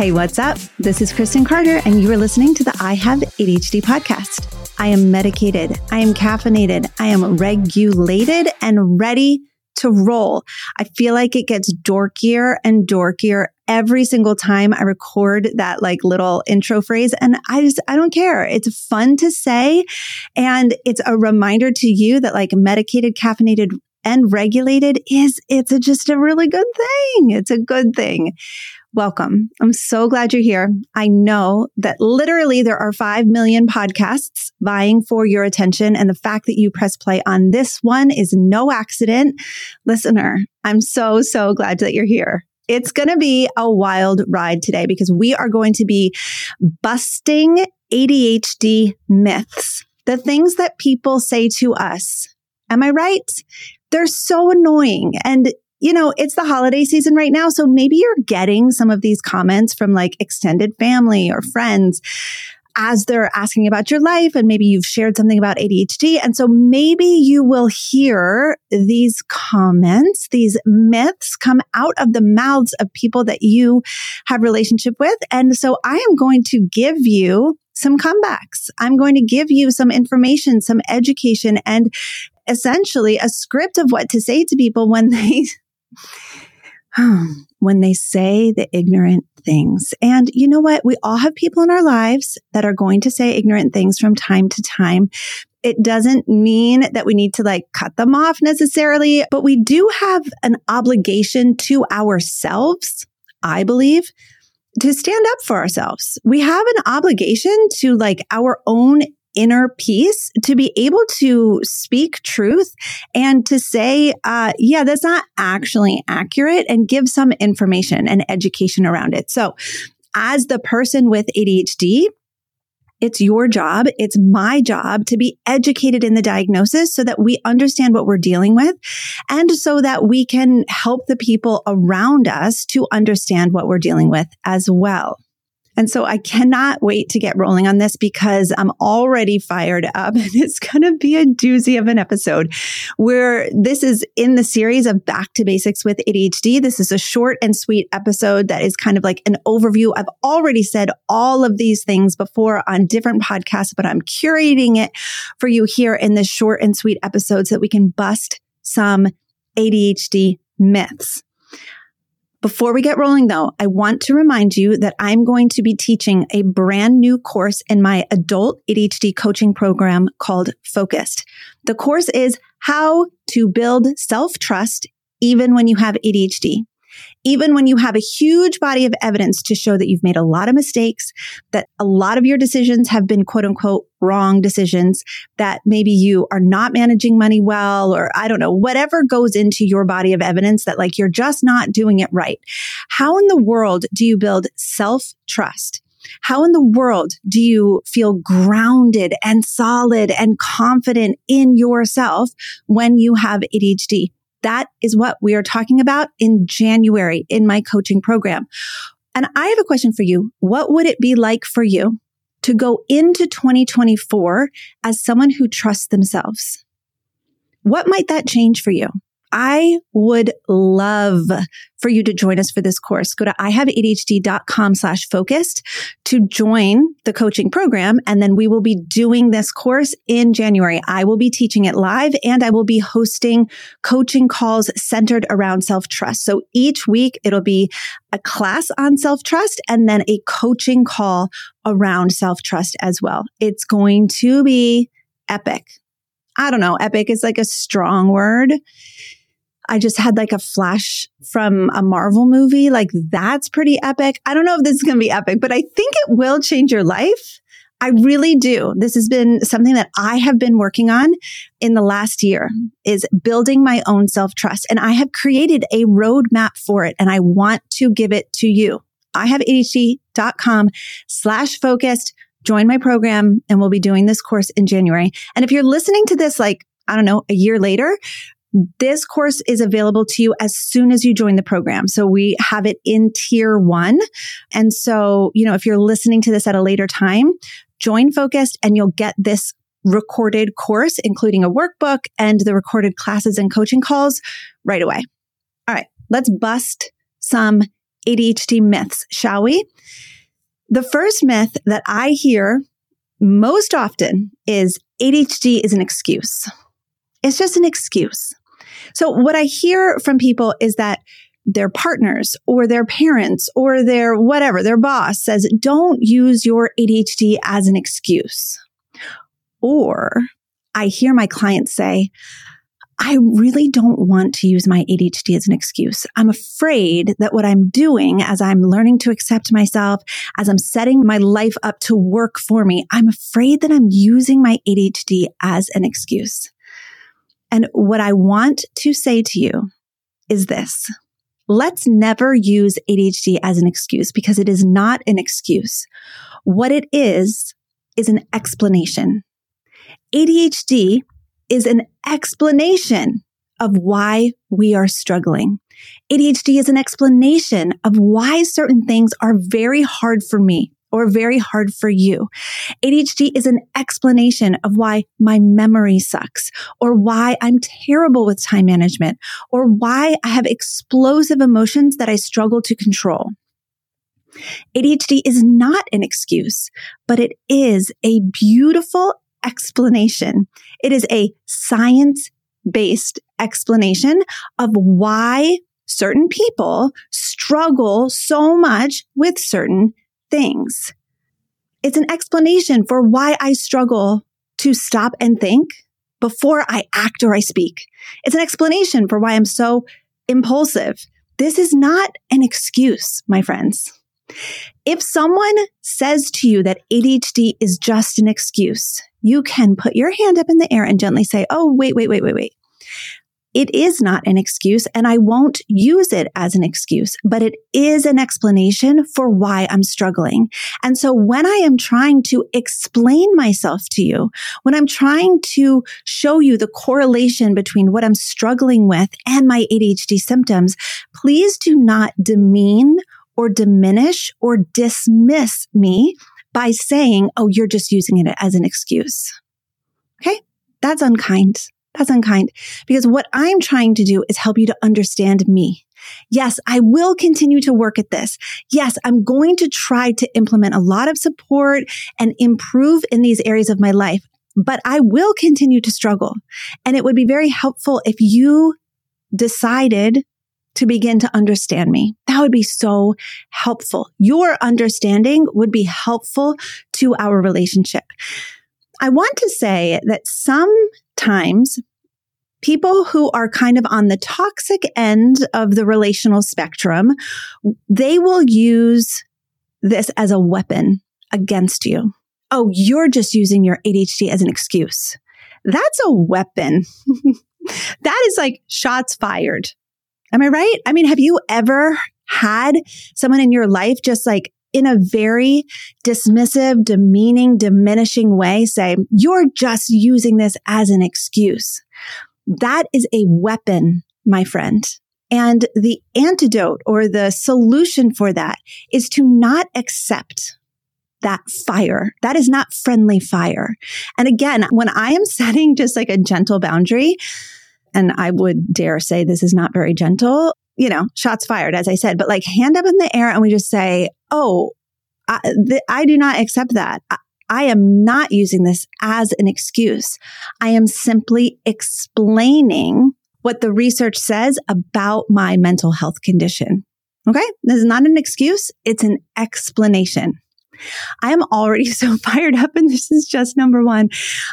Hey, what's up? This is Kristen Carter, and you are listening to the I Have ADHD podcast. I am medicated, I am caffeinated, I am regulated and ready to roll. I feel like it gets dorkier and dorkier every single time I record that like little intro phrase. And I just, I don't care. It's fun to say. And it's a reminder to you that like medicated, caffeinated, and regulated is, it's a, just a really good thing. It's a good thing. Welcome. I'm so glad you're here. I know that literally there are 5 million podcasts vying for your attention. And the fact that you press play on this one is no accident. Listener, I'm so, so glad that you're here. It's going to be a wild ride today because we are going to be busting ADHD myths, the things that people say to us. Am I right? They're so annoying. And you know, it's the holiday season right now. So maybe you're getting some of these comments from like extended family or friends as they're asking about your life and maybe you've shared something about ADHD. And so maybe you will hear these comments, these myths come out of the mouths of people that you have relationship with. And so I am going to give you some comebacks. I'm going to give you some information, some education and essentially a script of what to say to people when they when they say the ignorant things. And you know what? We all have people in our lives that are going to say ignorant things from time to time. It doesn't mean that we need to like cut them off necessarily, but we do have an obligation to ourselves, I believe, to stand up for ourselves. We have an obligation to like our own inner peace to be able to speak truth and to say, uh, yeah, that's not actually accurate and give some information and education around it. So as the person with ADHD, it's your job. It's my job to be educated in the diagnosis so that we understand what we're dealing with and so that we can help the people around us to understand what we're dealing with as well. And so I cannot wait to get rolling on this because I'm already fired up and it's going to be a doozy of an episode where this is in the series of back to basics with ADHD. This is a short and sweet episode that is kind of like an overview. I've already said all of these things before on different podcasts, but I'm curating it for you here in this short and sweet episode so that we can bust some ADHD myths. Before we get rolling though, I want to remind you that I'm going to be teaching a brand new course in my adult ADHD coaching program called Focused. The course is how to build self trust even when you have ADHD even when you have a huge body of evidence to show that you've made a lot of mistakes, that a lot of your decisions have been quote unquote wrong decisions, that maybe you are not managing money well, or I don't know, whatever goes into your body of evidence that like you're just not doing it right. How in the world do you build self trust? How in the world do you feel grounded and solid and confident in yourself when you have ADHD? That is what we are talking about in January in my coaching program. And I have a question for you. What would it be like for you to go into 2024 as someone who trusts themselves? What might that change for you? I would love for you to join us for this course. Go to ihaveadhd.com slash focused to join the coaching program. And then we will be doing this course in January. I will be teaching it live and I will be hosting coaching calls centered around self trust. So each week it'll be a class on self trust and then a coaching call around self trust as well. It's going to be epic. I don't know. Epic is like a strong word. I just had like a flash from a Marvel movie. Like that's pretty epic. I don't know if this is going to be epic, but I think it will change your life. I really do. This has been something that I have been working on in the last year is building my own self trust. And I have created a roadmap for it and I want to give it to you. I have ADHD.com slash focused. Join my program and we'll be doing this course in January. And if you're listening to this, like, I don't know, a year later, this course is available to you as soon as you join the program. So we have it in tier one. And so, you know, if you're listening to this at a later time, join focused and you'll get this recorded course, including a workbook and the recorded classes and coaching calls right away. All right. Let's bust some ADHD myths, shall we? The first myth that I hear most often is ADHD is an excuse. It's just an excuse. So what I hear from people is that their partners or their parents or their whatever, their boss says, don't use your ADHD as an excuse. Or I hear my clients say, I really don't want to use my ADHD as an excuse. I'm afraid that what I'm doing as I'm learning to accept myself, as I'm setting my life up to work for me, I'm afraid that I'm using my ADHD as an excuse. And what I want to say to you is this. Let's never use ADHD as an excuse because it is not an excuse. What it is, is an explanation. ADHD is an explanation of why we are struggling. ADHD is an explanation of why certain things are very hard for me or very hard for you. ADHD is an explanation of why my memory sucks or why I'm terrible with time management or why I have explosive emotions that I struggle to control. ADHD is not an excuse, but it is a beautiful explanation. It is a science based explanation of why certain people struggle so much with certain things. It's an explanation for why I struggle to stop and think before I act or I speak. It's an explanation for why I'm so impulsive. This is not an excuse, my friends. If someone says to you that ADHD is just an excuse, you can put your hand up in the air and gently say, Oh, wait, wait, wait, wait, wait. It is not an excuse and I won't use it as an excuse, but it is an explanation for why I'm struggling. And so when I am trying to explain myself to you, when I'm trying to show you the correlation between what I'm struggling with and my ADHD symptoms, please do not demean or diminish or dismiss me by saying, Oh, you're just using it as an excuse. Okay. That's unkind. That's unkind because what I'm trying to do is help you to understand me. Yes, I will continue to work at this. Yes, I'm going to try to implement a lot of support and improve in these areas of my life, but I will continue to struggle. And it would be very helpful if you decided to begin to understand me. That would be so helpful. Your understanding would be helpful to our relationship. I want to say that sometimes people who are kind of on the toxic end of the relational spectrum, they will use this as a weapon against you. Oh, you're just using your ADHD as an excuse. That's a weapon. that is like shots fired. Am I right? I mean, have you ever had someone in your life just like in a very dismissive, demeaning, diminishing way say, you're just using this as an excuse. That is a weapon, my friend. And the antidote or the solution for that is to not accept that fire. That is not friendly fire. And again, when I am setting just like a gentle boundary, and I would dare say this is not very gentle, you know, shots fired, as I said, but like hand up in the air and we just say, Oh, I, th- I do not accept that. I, I am not using this as an excuse. I am simply explaining what the research says about my mental health condition. Okay. This is not an excuse. It's an explanation. I am already so fired up and this is just number one.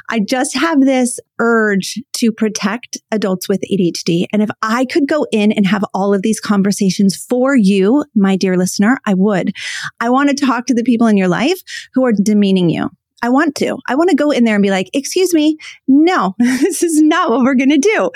I just have this urge to protect adults with ADHD. And if I could go in and have all of these conversations for you, my dear listener, I would. I want to talk to the people in your life who are demeaning you. I want to. I want to go in there and be like, excuse me, no, this is not what we're going to do.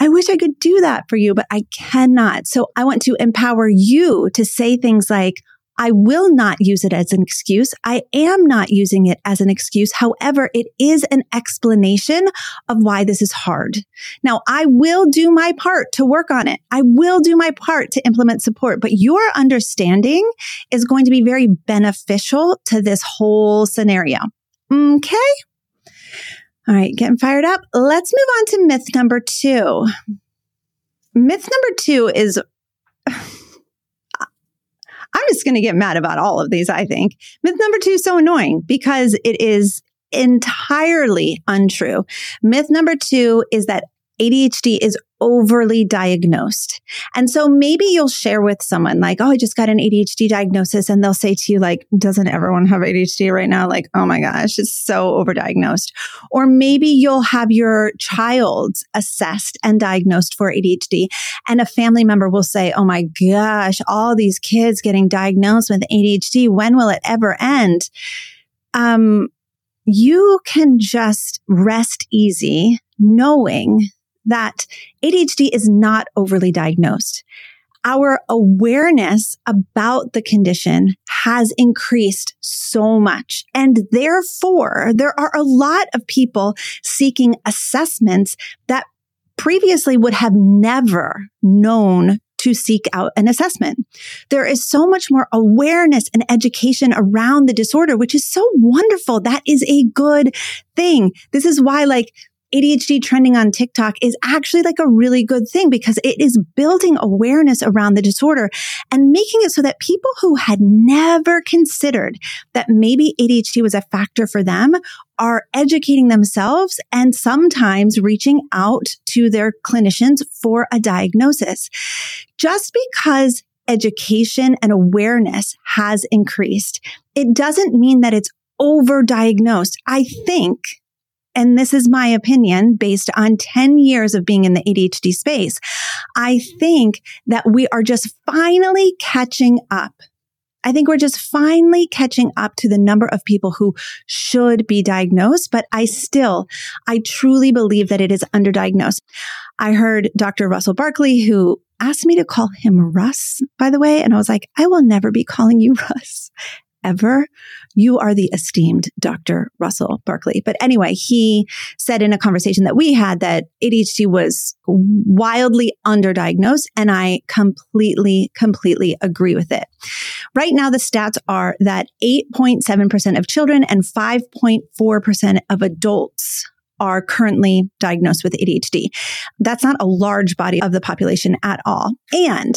I wish I could do that for you, but I cannot. So I want to empower you to say things like, I will not use it as an excuse. I am not using it as an excuse. However, it is an explanation of why this is hard. Now, I will do my part to work on it. I will do my part to implement support, but your understanding is going to be very beneficial to this whole scenario. Okay. All right. Getting fired up. Let's move on to myth number two. Myth number two is I'm just going to get mad about all of these, I think. Myth number two is so annoying because it is entirely untrue. Myth number two is that ADHD is overly diagnosed. And so maybe you'll share with someone like, Oh, I just got an ADHD diagnosis. And they'll say to you, like, doesn't everyone have ADHD right now? Like, oh my gosh, it's so overdiagnosed. Or maybe you'll have your child assessed and diagnosed for ADHD. And a family member will say, Oh my gosh, all these kids getting diagnosed with ADHD. When will it ever end? Um, you can just rest easy knowing that ADHD is not overly diagnosed. Our awareness about the condition has increased so much. And therefore, there are a lot of people seeking assessments that previously would have never known to seek out an assessment. There is so much more awareness and education around the disorder, which is so wonderful. That is a good thing. This is why like ADHD trending on TikTok is actually like a really good thing because it is building awareness around the disorder and making it so that people who had never considered that maybe ADHD was a factor for them are educating themselves and sometimes reaching out to their clinicians for a diagnosis. Just because education and awareness has increased, it doesn't mean that it's overdiagnosed. I think and this is my opinion based on 10 years of being in the ADHD space, I think that we are just finally catching up. I think we're just finally catching up to the number of people who should be diagnosed, but I still, I truly believe that it is underdiagnosed. I heard Dr. Russell Barkley, who asked me to call him Russ, by the way. And I was like, I will never be calling you Russ ever. You are the esteemed Dr. Russell Barkley. But anyway, he said in a conversation that we had that ADHD was wildly underdiagnosed. And I completely, completely agree with it. Right now, the stats are that 8.7% of children and 5.4% of adults are currently diagnosed with ADHD. That's not a large body of the population at all. And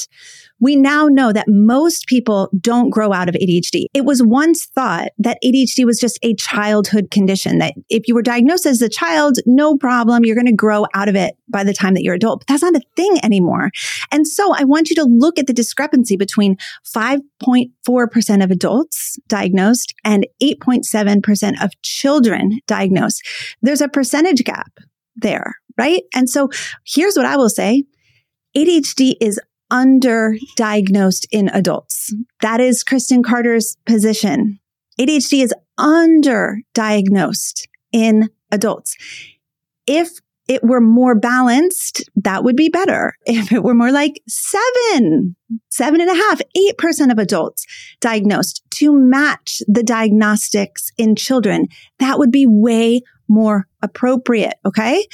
we now know that most people don't grow out of ADHD. It was once thought that ADHD was just a childhood condition, that if you were diagnosed as a child, no problem, you're going to grow out of it by the time that you're adult. But that's not a thing anymore. And so I want you to look at the discrepancy between 5.4% of adults diagnosed and 8.7% of children diagnosed. There's a percentage gap there, right? And so here's what I will say. ADHD is underdiagnosed in adults. That is Kristen Carter's position. ADHD is underdiagnosed in adults. If it were more balanced, that would be better. If it were more like seven, seven and a half, eight percent of adults diagnosed to match the diagnostics in children, that would be way more appropriate. Okay.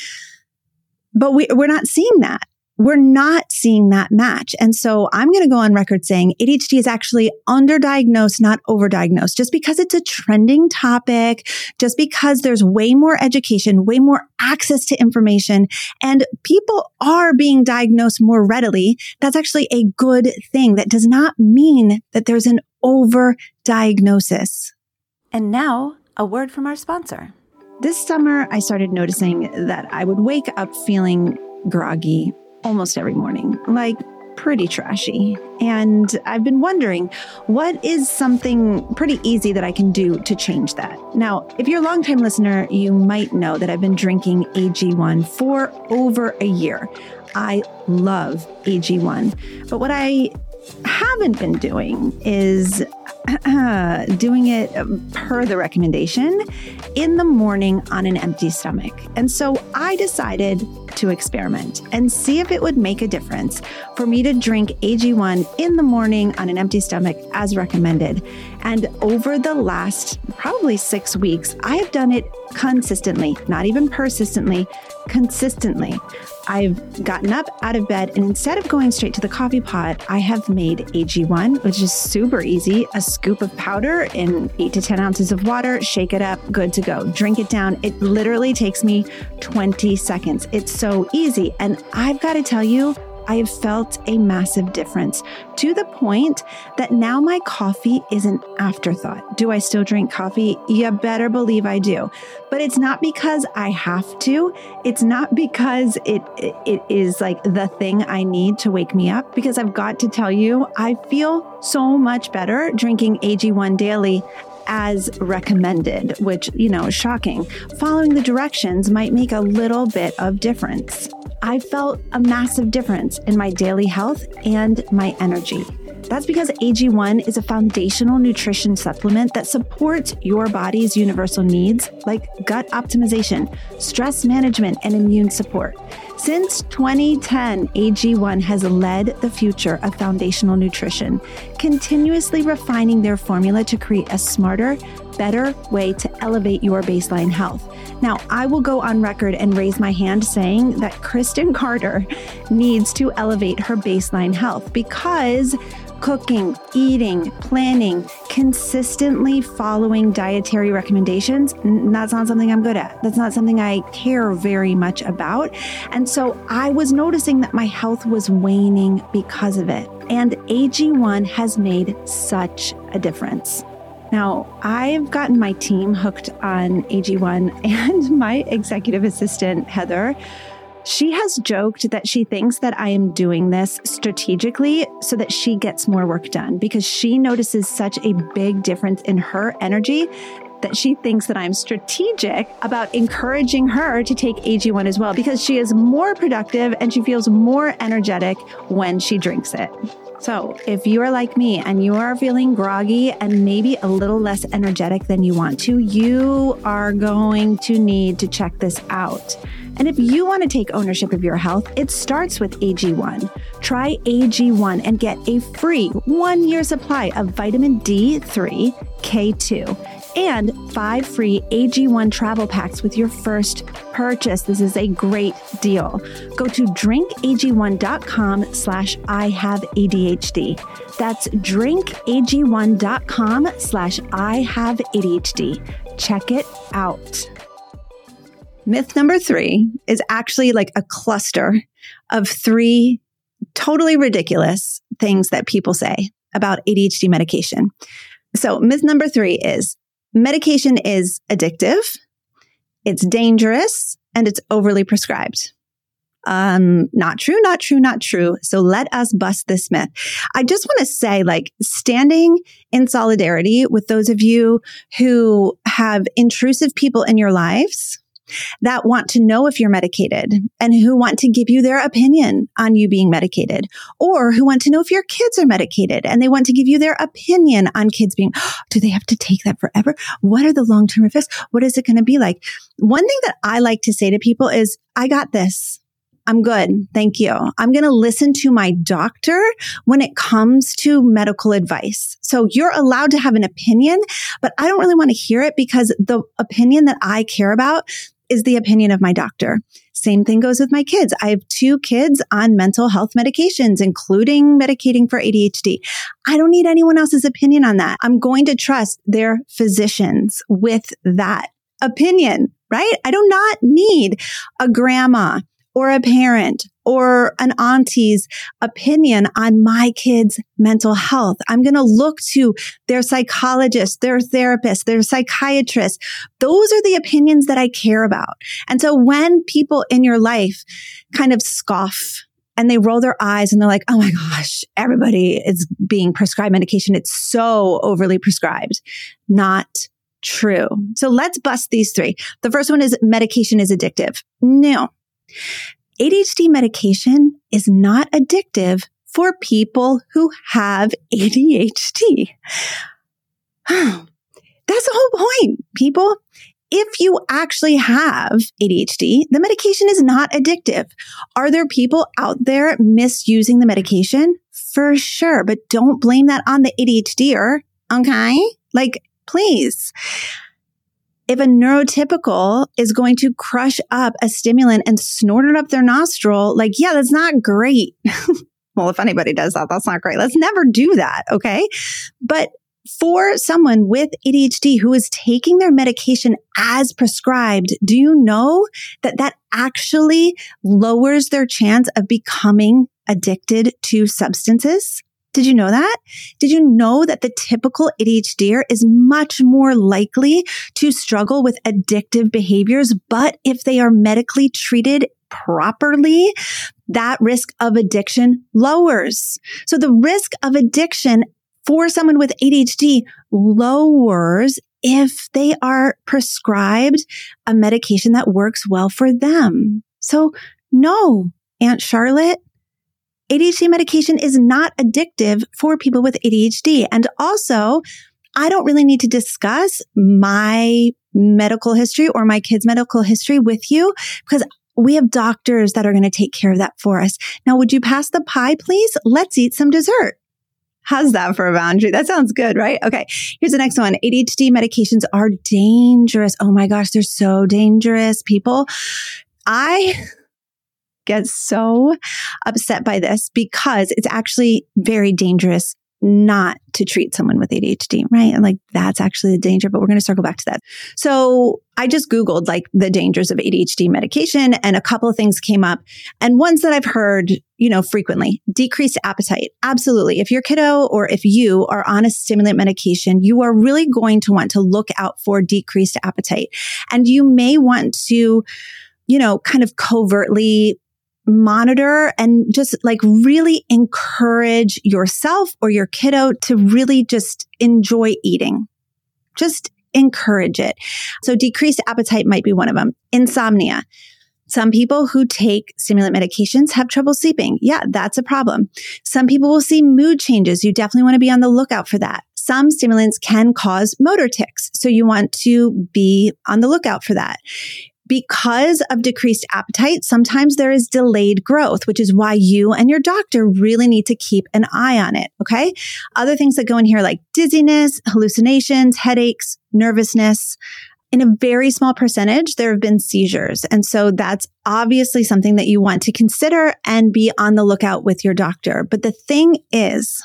But we, we're not seeing that we're not seeing that match. And so I'm going to go on record saying ADHD is actually underdiagnosed, not overdiagnosed. Just because it's a trending topic, just because there's way more education, way more access to information, and people are being diagnosed more readily, that's actually a good thing. That does not mean that there's an overdiagnosis. And now, a word from our sponsor. This summer, I started noticing that I would wake up feeling groggy almost every morning, like pretty trashy. And I've been wondering what is something pretty easy that I can do to change that? Now, if you're a longtime listener, you might know that I've been drinking AG1 for over a year. I love AG1. But what I haven't been doing is uh, doing it per the recommendation in the morning on an empty stomach. And so I decided to experiment and see if it would make a difference for me to drink AG1 in the morning on an empty stomach as recommended. And over the last probably six weeks, I have done it consistently, not even persistently, consistently. I've gotten up out of bed and instead of going straight to the coffee pot, I have made AG1, which is super easy. A scoop of powder in eight to 10 ounces of water, shake it up, good to go. Drink it down. It literally takes me 20 seconds. It's so easy. And I've got to tell you, I have felt a massive difference to the point that now my coffee is an afterthought. Do I still drink coffee? You better believe I do. But it's not because I have to. It's not because it it is like the thing I need to wake me up because I've got to tell you, I feel so much better drinking AG1 daily as recommended, which, you know, is shocking. Following the directions might make a little bit of difference. I felt a massive difference in my daily health and my energy. That's because AG1 is a foundational nutrition supplement that supports your body's universal needs like gut optimization, stress management, and immune support. Since 2010, AG1 has led the future of foundational nutrition, continuously refining their formula to create a smarter, better way to elevate your baseline health. Now, I will go on record and raise my hand saying that Kristen Carter needs to elevate her baseline health because cooking, eating, planning, consistently following dietary recommendations, that's not something I'm good at. That's not something I care very much about. And so I was noticing that my health was waning because of it. And AG1 has made such a difference. Now, I've gotten my team hooked on AG1 and my executive assistant, Heather. She has joked that she thinks that I am doing this strategically so that she gets more work done because she notices such a big difference in her energy that she thinks that I'm strategic about encouraging her to take AG1 as well because she is more productive and she feels more energetic when she drinks it. So, if you are like me and you are feeling groggy and maybe a little less energetic than you want to, you are going to need to check this out. And if you want to take ownership of your health, it starts with AG1. Try AG1 and get a free one year supply of vitamin D3, K2 and five free AG1 travel packs with your first purchase. This is a great deal. Go to drinkag1.com slash I have ADHD. That's drinkag1.com slash I have ADHD. Check it out. Myth number three is actually like a cluster of three totally ridiculous things that people say about ADHD medication. So myth number three is medication is addictive, it's dangerous, and it's overly prescribed. Um, not true, not true, not true. So let us bust this myth. I just want to say, like, standing in solidarity with those of you who have intrusive people in your lives that want to know if you're medicated and who want to give you their opinion on you being medicated or who want to know if your kids are medicated and they want to give you their opinion on kids being, do they have to take that forever? What are the long-term effects? What is it going to be like? One thing that I like to say to people is, I got this. I'm good. Thank you. I'm going to listen to my doctor when it comes to medical advice. So you're allowed to have an opinion, but I don't really want to hear it because the opinion that I care about is the opinion of my doctor. Same thing goes with my kids. I have two kids on mental health medications, including medicating for ADHD. I don't need anyone else's opinion on that. I'm going to trust their physicians with that opinion, right? I do not need a grandma or a parent or an auntie's opinion on my kid's mental health. I'm going to look to their psychologist, their therapist, their psychiatrist. Those are the opinions that I care about. And so when people in your life kind of scoff and they roll their eyes and they're like, Oh my gosh, everybody is being prescribed medication. It's so overly prescribed. Not true. So let's bust these three. The first one is medication is addictive. No, ADHD medication is not addictive for people who have ADHD. That's the whole point, people. If you actually have ADHD, the medication is not addictive. Are there people out there misusing the medication? For sure, but don't blame that on the ADHDer. Okay. Like, please. If a neurotypical is going to crush up a stimulant and snort it up their nostril, like, yeah, that's not great. well, if anybody does that, that's not great. Let's never do that. Okay. But for someone with ADHD who is taking their medication as prescribed, do you know that that actually lowers their chance of becoming addicted to substances? Did you know that? Did you know that the typical ADHDer is much more likely to struggle with addictive behaviors, but if they are medically treated properly, that risk of addiction lowers. So the risk of addiction for someone with ADHD lowers if they are prescribed a medication that works well for them. So no, Aunt Charlotte, ADHD medication is not addictive for people with ADHD. And also, I don't really need to discuss my medical history or my kids' medical history with you because we have doctors that are going to take care of that for us. Now, would you pass the pie, please? Let's eat some dessert. How's that for a boundary? That sounds good, right? Okay. Here's the next one. ADHD medications are dangerous. Oh my gosh, they're so dangerous. People, I get so upset by this because it's actually very dangerous not to treat someone with ADHD, right? And like that's actually the danger, but we're going to circle back to that. So I just Googled like the dangers of ADHD medication and a couple of things came up and ones that I've heard, you know, frequently decreased appetite. Absolutely. If your kiddo or if you are on a stimulant medication, you are really going to want to look out for decreased appetite and you may want to, you know, kind of covertly monitor and just like really encourage yourself or your kiddo to really just enjoy eating. Just encourage it. So decreased appetite might be one of them. Insomnia. Some people who take stimulant medications have trouble sleeping. Yeah, that's a problem. Some people will see mood changes. You definitely want to be on the lookout for that. Some stimulants can cause motor tics. So you want to be on the lookout for that because of decreased appetite, sometimes there is delayed growth, which is why you and your doctor really need to keep an eye on it. Okay. Other things that go in here like dizziness, hallucinations, headaches, nervousness. In a very small percentage, there have been seizures. And so that's obviously something that you want to consider and be on the lookout with your doctor. But the thing is,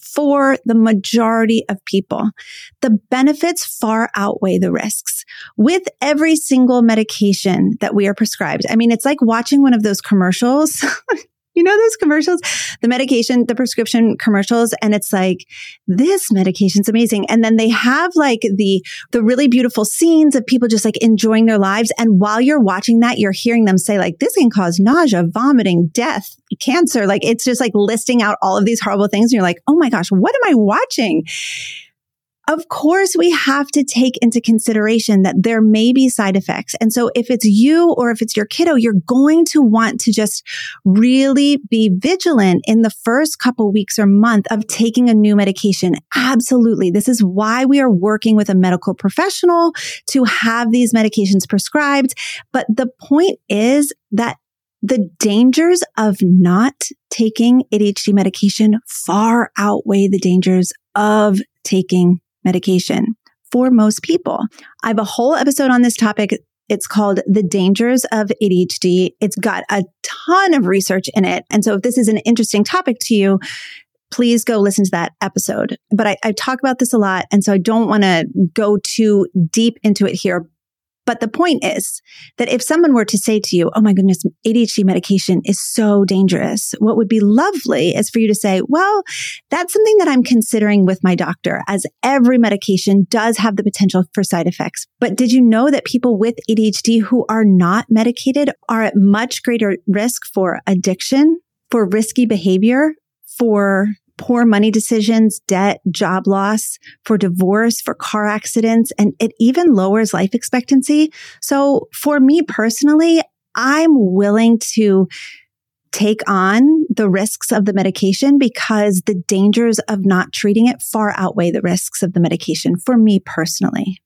for the majority of people. The benefits far outweigh the risks with every single medication that we are prescribed. I mean, it's like watching one of those commercials You know those commercials, the medication, the prescription commercials, and it's like this medication's amazing. And then they have like the the really beautiful scenes of people just like enjoying their lives. And while you're watching that, you're hearing them say like this can cause nausea, vomiting, death, cancer. Like it's just like listing out all of these horrible things. And you're like, oh my gosh, what am I watching? Of course we have to take into consideration that there may be side effects. And so if it's you or if it's your kiddo, you're going to want to just really be vigilant in the first couple weeks or month of taking a new medication. Absolutely. This is why we are working with a medical professional to have these medications prescribed. But the point is that the dangers of not taking ADHD medication far outweigh the dangers of taking medication for most people. I have a whole episode on this topic. It's called The Dangers of ADHD. It's got a ton of research in it. And so if this is an interesting topic to you, please go listen to that episode. But I, I talk about this a lot. And so I don't want to go too deep into it here. But the point is that if someone were to say to you, Oh my goodness, ADHD medication is so dangerous, what would be lovely is for you to say, well, that's something that I'm considering with my doctor as every medication does have the potential for side effects. But did you know that people with ADHD who are not medicated are at much greater risk for addiction, for risky behavior, for poor money decisions, debt, job loss, for divorce, for car accidents, and it even lowers life expectancy. So for me personally, I'm willing to take on the risks of the medication because the dangers of not treating it far outweigh the risks of the medication for me personally.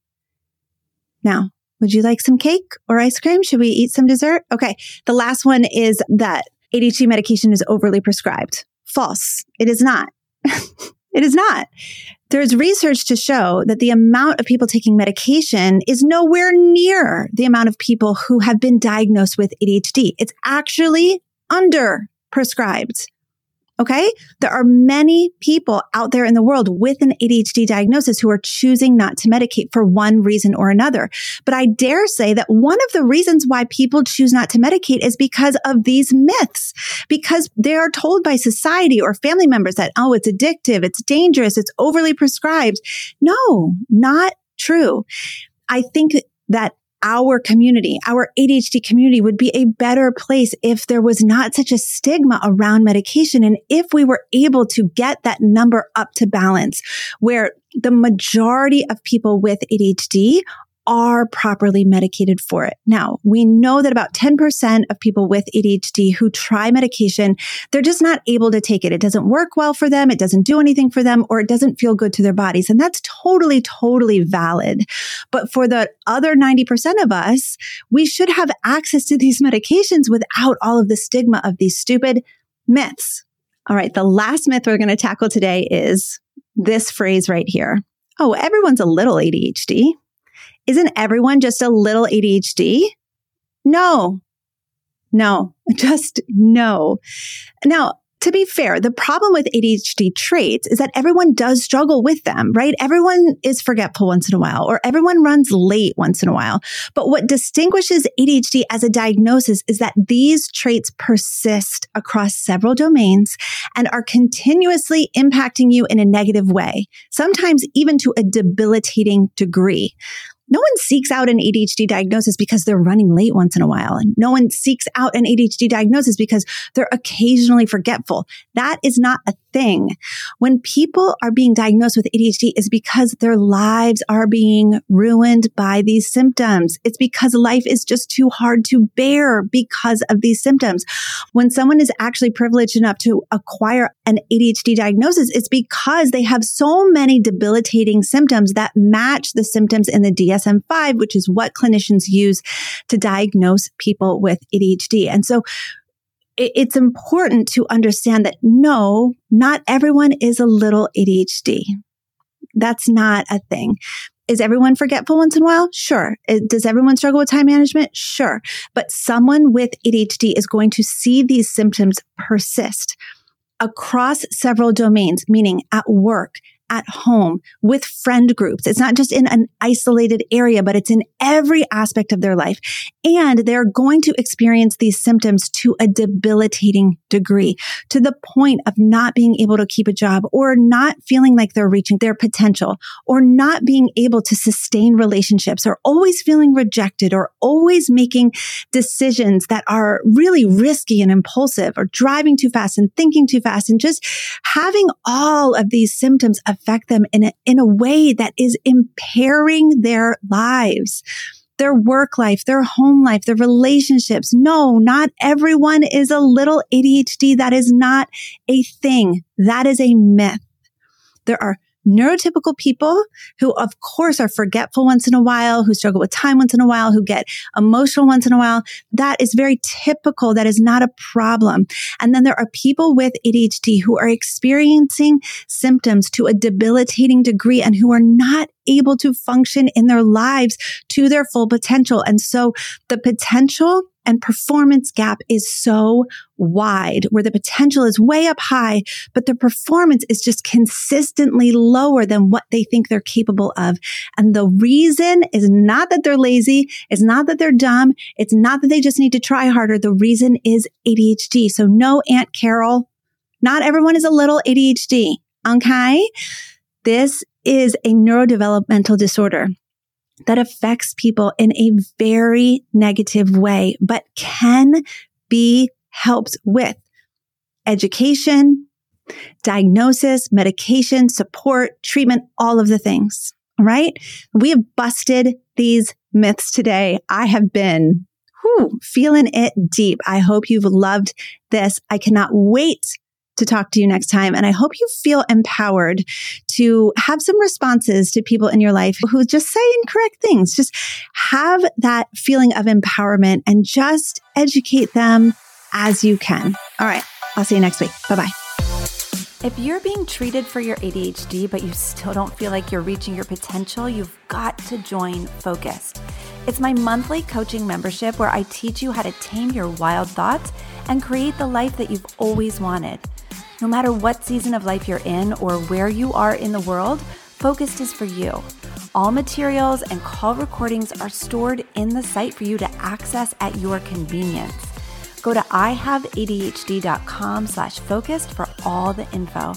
Now, would you like some cake or ice cream? Should we eat some dessert? Okay. The last one is that ADHD medication is overly prescribed. False. It is not. it is not. There's research to show that the amount of people taking medication is nowhere near the amount of people who have been diagnosed with ADHD. It's actually under prescribed. Okay. There are many people out there in the world with an ADHD diagnosis who are choosing not to medicate for one reason or another. But I dare say that one of the reasons why people choose not to medicate is because of these myths, because they are told by society or family members that, oh, it's addictive, it's dangerous, it's overly prescribed. No, not true. I think that our community, our ADHD community would be a better place if there was not such a stigma around medication. And if we were able to get that number up to balance where the majority of people with ADHD are properly medicated for it. Now, we know that about 10% of people with ADHD who try medication, they're just not able to take it. It doesn't work well for them. It doesn't do anything for them or it doesn't feel good to their bodies. And that's totally, totally valid. But for the other 90% of us, we should have access to these medications without all of the stigma of these stupid myths. All right. The last myth we're going to tackle today is this phrase right here. Oh, everyone's a little ADHD. Isn't everyone just a little ADHD? No, no, just no. Now, to be fair, the problem with ADHD traits is that everyone does struggle with them, right? Everyone is forgetful once in a while, or everyone runs late once in a while. But what distinguishes ADHD as a diagnosis is that these traits persist across several domains and are continuously impacting you in a negative way, sometimes even to a debilitating degree no one seeks out an ADHD diagnosis because they're running late once in a while. And no one seeks out an ADHD diagnosis because they're occasionally forgetful. That is not a thing. When people are being diagnosed with ADHD is because their lives are being ruined by these symptoms. It's because life is just too hard to bear because of these symptoms. When someone is actually privileged enough to acquire an ADHD diagnosis, it's because they have so many debilitating symptoms that match the symptoms in the DSM 5, which is what clinicians use to diagnose people with ADHD. And so it's important to understand that no, not everyone is a little ADHD. That's not a thing. Is everyone forgetful once in a while? Sure. Does everyone struggle with time management? Sure. But someone with ADHD is going to see these symptoms persist across several domains, meaning at work, at home with friend groups. It's not just in an isolated area, but it's in every aspect of their life. And they're going to experience these symptoms to a debilitating degree to the point of not being able to keep a job or not feeling like they're reaching their potential or not being able to sustain relationships or always feeling rejected or always making decisions that are really risky and impulsive or driving too fast and thinking too fast and just having all of these symptoms of affect them in a, in a way that is impairing their lives their work life, their home life, their relationships. No, not everyone is a little ADHD. That is not a thing. That is a myth. There are neurotypical people who, of course, are forgetful once in a while, who struggle with time once in a while, who get emotional once in a while. That is very typical. That is not a problem. And then there are people with ADHD who are experiencing symptoms to a debilitating degree and who are not able to function in their lives to their full potential. And so the potential and performance gap is so wide where the potential is way up high, but the performance is just consistently lower than what they think they're capable of. And the reason is not that they're lazy. It's not that they're dumb. It's not that they just need to try harder. The reason is ADHD. So no, Aunt Carol, not everyone is a little ADHD. Okay. This is a neurodevelopmental disorder that affects people in a very negative way, but can be helped with education, diagnosis, medication, support, treatment, all of the things. right? We have busted these myths today. I have been whew, feeling it deep. I hope you've loved this. I cannot wait to talk to you next time. And I hope you feel empowered to have some responses to people in your life who just say incorrect things. Just have that feeling of empowerment and just educate them as you can. All right. I'll see you next week. Bye bye. If you're being treated for your ADHD, but you still don't feel like you're reaching your potential, you've got to join Focused. It's my monthly coaching membership where I teach you how to tame your wild thoughts and create the life that you've always wanted. No matter what season of life you're in or where you are in the world, Focused is for you. All materials and call recordings are stored in the site for you to access at your convenience. Go to ihaveadhd.com slash focused for all the info.